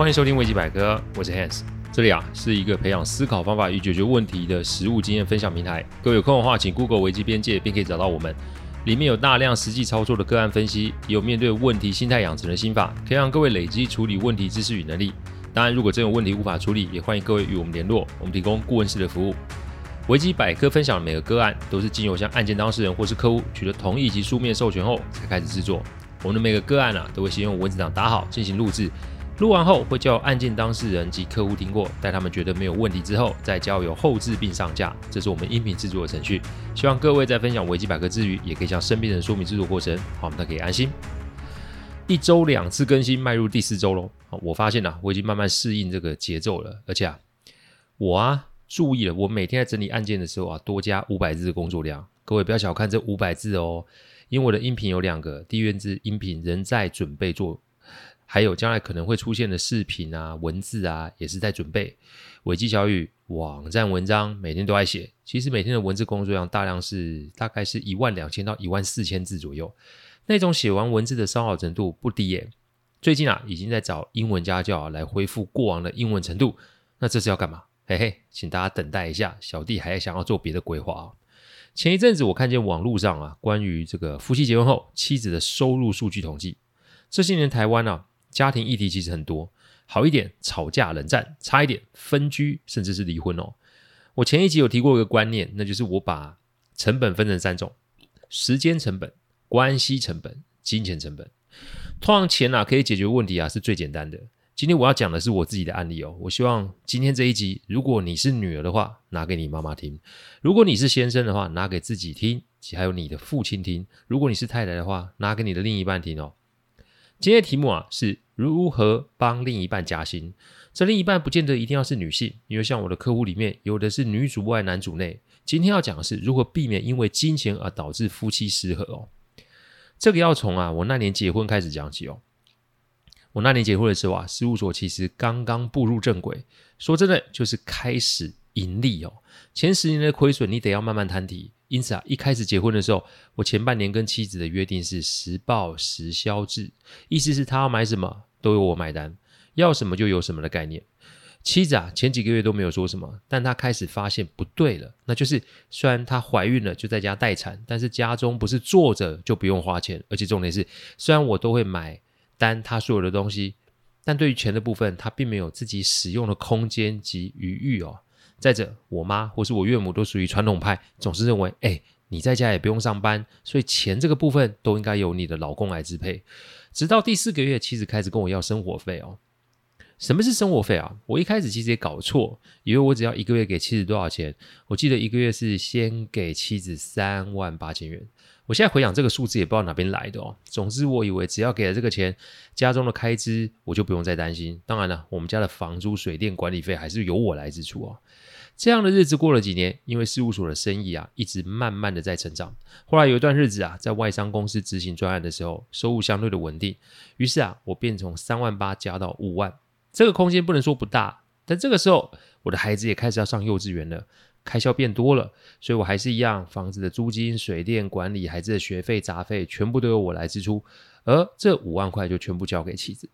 欢迎收听危机百科，我是 Hans。这里啊是一个培养思考方法与解决问题的实务经验分享平台。各位有空的话，请 Google 危机边界，便可以找到我们。里面有大量实际操作的个案分析，也有面对问题心态养成的心法，可以让各位累积处理问题知识与能力。当然，如果真有问题无法处理，也欢迎各位与我们联络，我们提供顾问式的服务。危机百科分享的每个个案，都是经由向案件当事人或是客户取得同意及书面授权后才开始制作。我们的每个个案啊，都会先用文字档打好进行录制。录完后会叫案件当事人及客户听过，待他们觉得没有问题之后，再交由后制并上架。这是我们音频制作的程序。希望各位在分享维基百科之余，也可以向身边人说明制作过程，好，我们可以安心。一周两次更新，迈入第四周喽。我发现啊，我已经慢慢适应这个节奏了。而且啊，我啊注意了，我每天在整理案件的时候啊，多加五百字的工作量。各位不要小看这五百字哦，因为我的音频有两个，第一源自音频仍在准备做。还有将来可能会出现的视频啊、文字啊，也是在准备。危机小语网站文章每天都在写，其实每天的文字工作量大量是大概是一万两千到一万四千字左右，那种写完文字的烧脑程度不低耶。最近啊，已经在找英文家教啊，来恢复过往的英文程度。那这是要干嘛？嘿嘿，请大家等待一下，小弟还想要做别的规划啊。前一阵子我看见网络上啊，关于这个夫妻结婚后妻子的收入数据统计，这些年台湾啊。家庭议题其实很多，好一点吵架冷战，差一点分居，甚至是离婚哦。我前一集有提过一个观念，那就是我把成本分成三种：时间成本、关系成本、金钱成本。通常钱啊可以解决问题啊是最简单的。今天我要讲的是我自己的案例哦。我希望今天这一集，如果你是女儿的话，拿给你妈妈听；如果你是先生的话，拿给自己听，还有你的父亲听；如果你是太太的话，拿给你的另一半听哦。今天的题目啊是如何帮另一半加薪。这另一半不见得一定要是女性，因为像我的客户里面有的是女主外男主内。今天要讲的是如何避免因为金钱而导致夫妻失和哦。这个要从啊我那年结婚开始讲起哦。我那年结婚的时候啊，事务所其实刚刚步入正轨，说真的就是开始盈利哦。前十年的亏损你得要慢慢摊提。因此啊，一开始结婚的时候，我前半年跟妻子的约定是实报实销制，意思是她要买什么都由我买单，要什么就有什么的概念。妻子啊，前几个月都没有说什么，但她开始发现不对了，那就是虽然她怀孕了就在家待产，但是家中不是坐着就不用花钱，而且重点是，虽然我都会买单她所有的东西，但对于钱的部分，她并没有自己使用的空间及余裕哦。再者，我妈或是我岳母都属于传统派，总是认为，哎，你在家也不用上班，所以钱这个部分都应该由你的老公来支配。直到第四个月，妻子开始跟我要生活费哦。什么是生活费啊？我一开始其实也搞错，以为我只要一个月给妻子多少钱。我记得一个月是先给妻子三万八千元。我现在回想这个数字，也不知道哪边来的哦。总之，我以为只要给了这个钱，家中的开支我就不用再担心。当然了，我们家的房租、水电、管理费还是由我来支出哦。这样的日子过了几年，因为事务所的生意啊，一直慢慢的在成长。后来有一段日子啊，在外商公司执行专案的时候，收入相对的稳定。于是啊，我便从三万八加到五万。这个空间不能说不大，但这个时候我的孩子也开始要上幼稚园了，开销变多了，所以我还是一样，房子的租金、水电管理、孩子的学费、杂费，全部都由我来支出，而这五万块就全部交给妻子。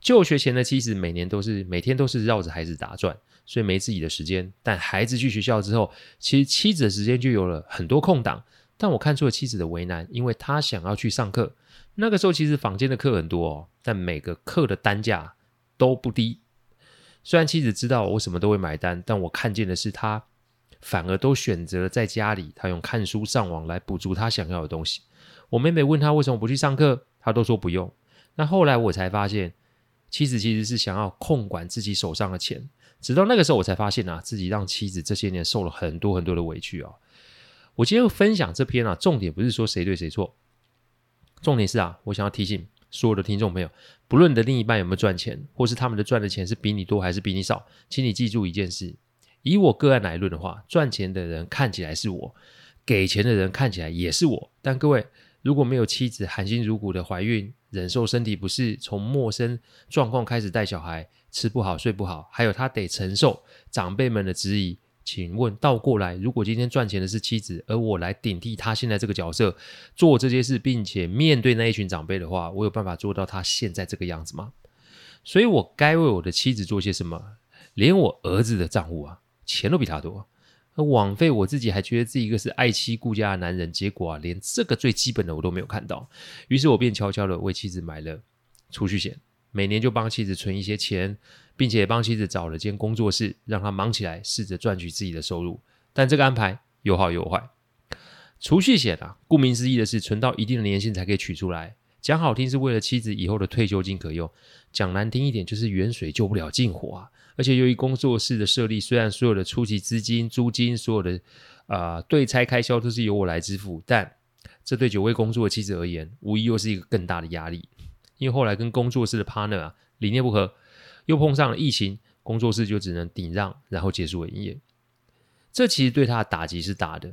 就学前的妻子每年都是每天都是绕着孩子打转，所以没自己的时间。但孩子去学校之后，其实妻子的时间就有了很多空档。但我看出了妻子的为难，因为她想要去上课。那个时候其实坊间的课很多哦，但每个课的单价。都不低，虽然妻子知道我什么都会买单，但我看见的是他反而都选择了在家里，他用看书上网来补足他想要的东西。我妹妹问他为什么不去上课，他都说不用。那后来我才发现，妻子其实是想要控管自己手上的钱。直到那个时候，我才发现啊，自己让妻子这些年受了很多很多的委屈啊。我今天分享这篇啊，重点不是说谁对谁错，重点是啊，我想要提醒。所有的听众朋友，不论你的另一半有没有赚钱，或是他们的赚的钱是比你多还是比你少，请你记住一件事：以我个案来论的话，赚钱的人看起来是我，给钱的人看起来也是我。但各位，如果没有妻子含辛茹苦的怀孕，忍受身体不适，从陌生状况开始带小孩，吃不好睡不好，还有他得承受长辈们的质疑。请问倒过来，如果今天赚钱的是妻子，而我来顶替他现在这个角色做这些事，并且面对那一群长辈的话，我有办法做到他现在这个样子吗？所以我该为我的妻子做些什么？连我儿子的账户啊，钱都比他多。而枉费我自己还觉得自己一个是爱妻顾家的男人，结果啊，连这个最基本的我都没有看到。于是我便悄悄的为妻子买了储蓄险，每年就帮妻子存一些钱，并且帮妻子找了间工作室，让她忙起来，试着赚取自己的收入。但这个安排有好有坏。储蓄险啊，顾名思义的是存到一定的年限才可以取出来。讲好听是为了妻子以后的退休金可用，讲难听一点就是远水救不了近火啊。而且由于工作室的设立，虽然所有的初期资金、租金、所有的啊、呃、对拆开销都是由我来支付，但这对久未工作的妻子而言，无疑又是一个更大的压力。因为后来跟工作室的 partner 啊理念不合，又碰上了疫情，工作室就只能顶让，然后结束营业。这其实对他的打击是大的。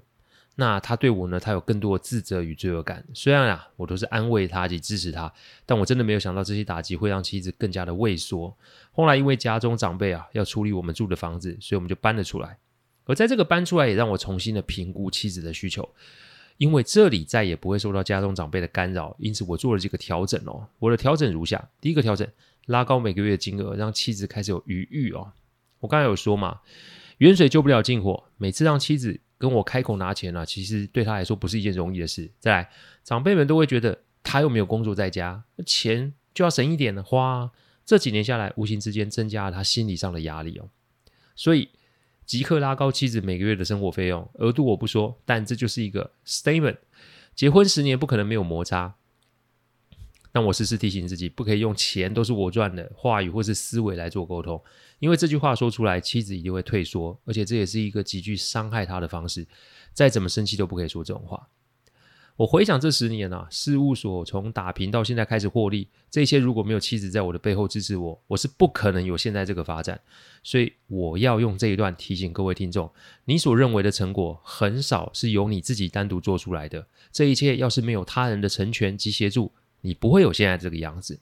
那他对我呢？他有更多的自责与罪恶感。虽然啊，我都是安慰他及支持他，但我真的没有想到这些打击会让妻子更加的畏缩。后来因为家中长辈啊要处理我们住的房子，所以我们就搬了出来。而在这个搬出来，也让我重新的评估妻子的需求，因为这里再也不会受到家中长辈的干扰，因此我做了这个调整哦。我的调整如下：第一个调整，拉高每个月的金额，让妻子开始有余裕哦。我刚才有说嘛，远水救不了近火，每次让妻子。跟我开口拿钱啊，其实对他来说不是一件容易的事。再来，长辈们都会觉得他又没有工作在家，钱就要省一点的花。这几年下来，无形之间增加了他心理上的压力哦。所以，即刻拉高妻子每个月的生活费用额度，我不说，但这就是一个 statement。结婚十年不可能没有摩擦。但我时时提醒自己，不可以用钱都是我赚的话语或是思维来做沟通，因为这句话说出来，妻子一定会退缩，而且这也是一个极具伤害他的方式。再怎么生气都不可以说这种话。我回想这十年啊，事务所从打平到现在开始获利，这些如果没有妻子在我的背后支持我，我是不可能有现在这个发展。所以我要用这一段提醒各位听众：你所认为的成果，很少是由你自己单独做出来的。这一切要是没有他人的成全及协助，你不会有现在这个样子。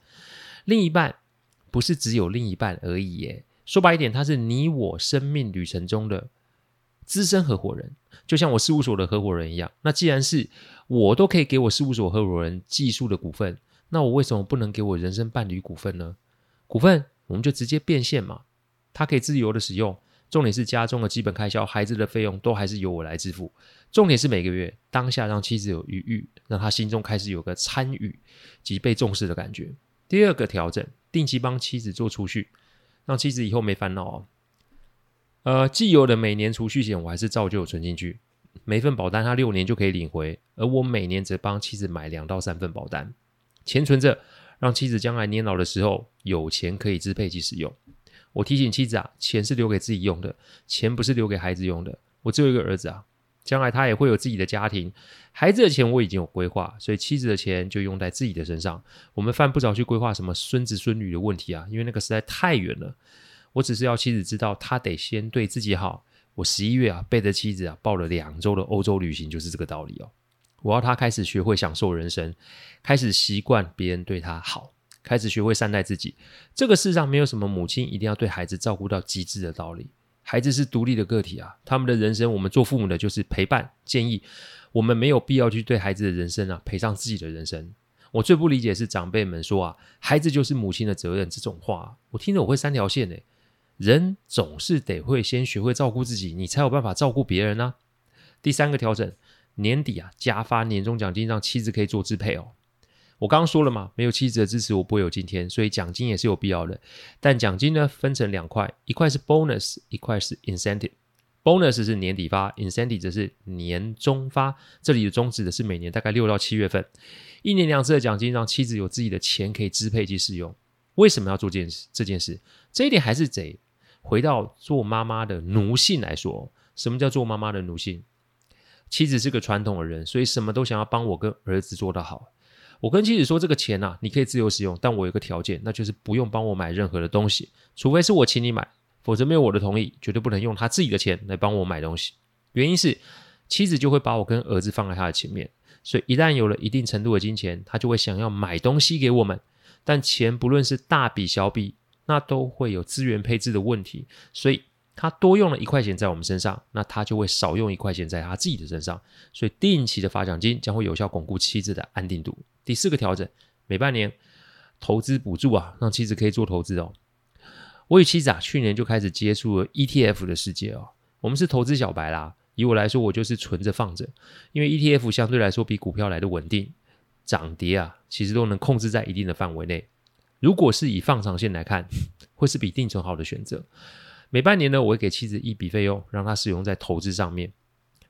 另一半不是只有另一半而已耶，说白一点，他是你我生命旅程中的资深合伙人，就像我事务所的合伙人一样。那既然是我都可以给我事务所合伙人计数的股份，那我为什么不能给我人生伴侣股份呢？股份我们就直接变现嘛，他可以自由的使用。重点是家中的基本开销、孩子的费用都还是由我来支付。重点是每个月当下让妻子有余裕，让他心中开始有个参与及被重视的感觉。第二个调整，定期帮妻子做储蓄，让妻子以后没烦恼哦。呃，既有的每年储蓄险我还是照旧存进去，每份保单他六年就可以领回，而我每年只帮妻子买两到三份保单，钱存着，让妻子将来年老的时候有钱可以支配及使用。我提醒妻子啊，钱是留给自己用的，钱不是留给孩子用的。我只有一个儿子啊，将来他也会有自己的家庭，孩子的钱我已经有规划，所以妻子的钱就用在自己的身上。我们犯不着去规划什么孙子孙女的问题啊，因为那个实在太远了。我只是要妻子知道，他得先对自己好。我十一月啊，背着妻子啊，报了两周的欧洲旅行，就是这个道理哦。我要他开始学会享受人生，开始习惯别人对他好。开始学会善待自己。这个世上没有什么母亲一定要对孩子照顾到极致的道理。孩子是独立的个体啊，他们的人生，我们做父母的就是陪伴、建议。我们没有必要去对孩子的人生啊赔上自己的人生。我最不理解是长辈们说啊，孩子就是母亲的责任这种话，我听着我会三条线呢。人总是得会先学会照顾自己，你才有办法照顾别人啊。第三个调整，年底啊加发年终奖金，让妻子可以做支配哦。我刚刚说了嘛，没有妻子的支持，我不会有今天，所以奖金也是有必要的。但奖金呢，分成两块，一块是 bonus，一块是 incentive。bonus 是年底发，incentive 则是年终发。这里的终指的是每年大概六到七月份，一年两次的奖金，让妻子有自己的钱可以支配及使用。为什么要做这件事？这件事，这一点还是得回到做妈妈的奴性来说。什么叫做妈妈的奴性？妻子是个传统的人，所以什么都想要帮我跟儿子做得好。我跟妻子说：“这个钱啊，你可以自由使用，但我有个条件，那就是不用帮我买任何的东西，除非是我请你买，否则没有我的同意，绝对不能用他自己的钱来帮我买东西。原因是妻子就会把我跟儿子放在他的前面，所以一旦有了一定程度的金钱，他就会想要买东西给我们。但钱不论是大笔小笔，那都会有资源配置的问题，所以他多用了一块钱在我们身上，那他就会少用一块钱在他自己的身上。所以定期的发奖金将会有效巩固妻子的安定度。”第四个调整，每半年投资补助啊，让妻子可以做投资哦。我与妻子啊，去年就开始接触了 ETF 的世界哦。我们是投资小白啦，以我来说，我就是存着放着，因为 ETF 相对来说比股票来的稳定，涨跌啊，其实都能控制在一定的范围内。如果是以放长线来看，会是比定存好的选择。每半年呢，我会给妻子一笔费用，让她使用在投资上面。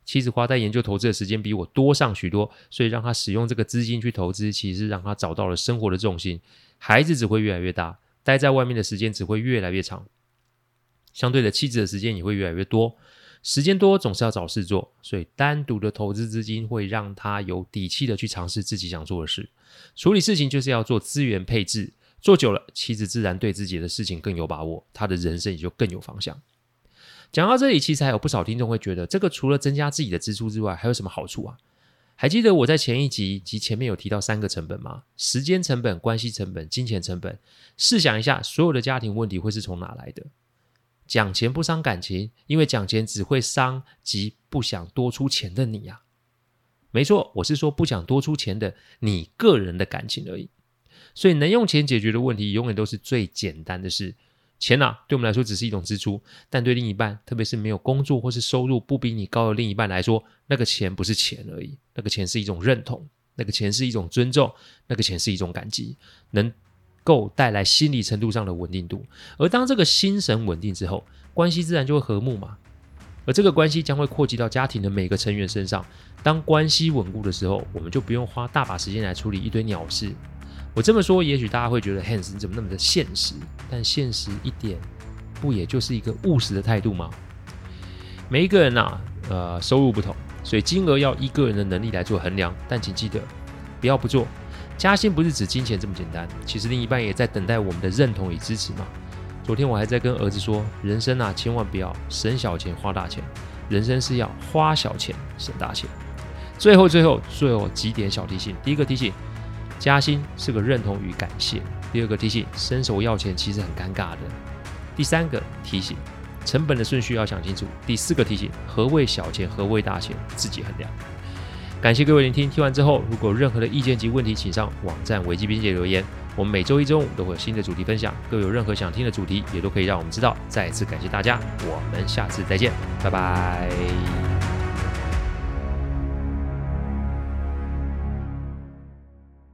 妻子花在研究投资的时间比我多上许多，所以让她使用这个资金去投资，其实让她找到了生活的重心。孩子只会越来越大。待在外面的时间只会越来越长，相对的，妻子的时间也会越来越多。时间多总是要找事做，所以单独的投资资金会让他有底气的去尝试自己想做的事。处理事情就是要做资源配置，做久了，妻子自然对自己的事情更有把握，他的人生也就更有方向。讲到这里，其实还有不少听众会觉得，这个除了增加自己的支出之外，还有什么好处啊？还记得我在前一集及前面有提到三个成本吗？时间成本、关系成本、金钱成本。试想一下，所有的家庭问题会是从哪来的？讲钱不伤感情，因为讲钱只会伤及不想多出钱的你呀。没错，我是说不想多出钱的你个人的感情而已。所以能用钱解决的问题，永远都是最简单的事。钱呐，对我们来说只是一种支出，但对另一半，特别是没有工作或是收入不比你高的另一半来说，那个钱不是钱而已，那个钱是一种认同，那个钱是一种尊重，那个钱是一种感激，能够带来心理程度上的稳定度。而当这个心神稳定之后，关系自然就会和睦嘛。而这个关系将会扩及到家庭的每个成员身上。当关系稳固的时候，我们就不用花大把时间来处理一堆鸟事。我这么说，也许大家会觉得 Hans 你怎么那么的现实？但现实一点，不也就是一个务实的态度吗？每一个人呐、啊，呃，收入不同，所以金额要依个人的能力来做衡量。但请记得，不要不做。加薪不是指金钱这么简单，其实另一半也在等待我们的认同与支持嘛。昨天我还在跟儿子说，人生啊，千万不要省小钱花大钱，人生是要花小钱省大钱。最后，最后，最后几点小提醒：第一个提醒。加薪是个认同与感谢。第二个提醒，伸手要钱其实很尴尬的。第三个提醒，成本的顺序要想清楚。第四个提醒，何谓小钱，何谓大钱，自己衡量。感谢各位聆听，听完之后，如果有任何的意见及问题，请上网站维基边界留言。我们每周一中午都会有新的主题分享，各位有任何想听的主题，也都可以让我们知道。再次感谢大家，我们下次再见，拜拜。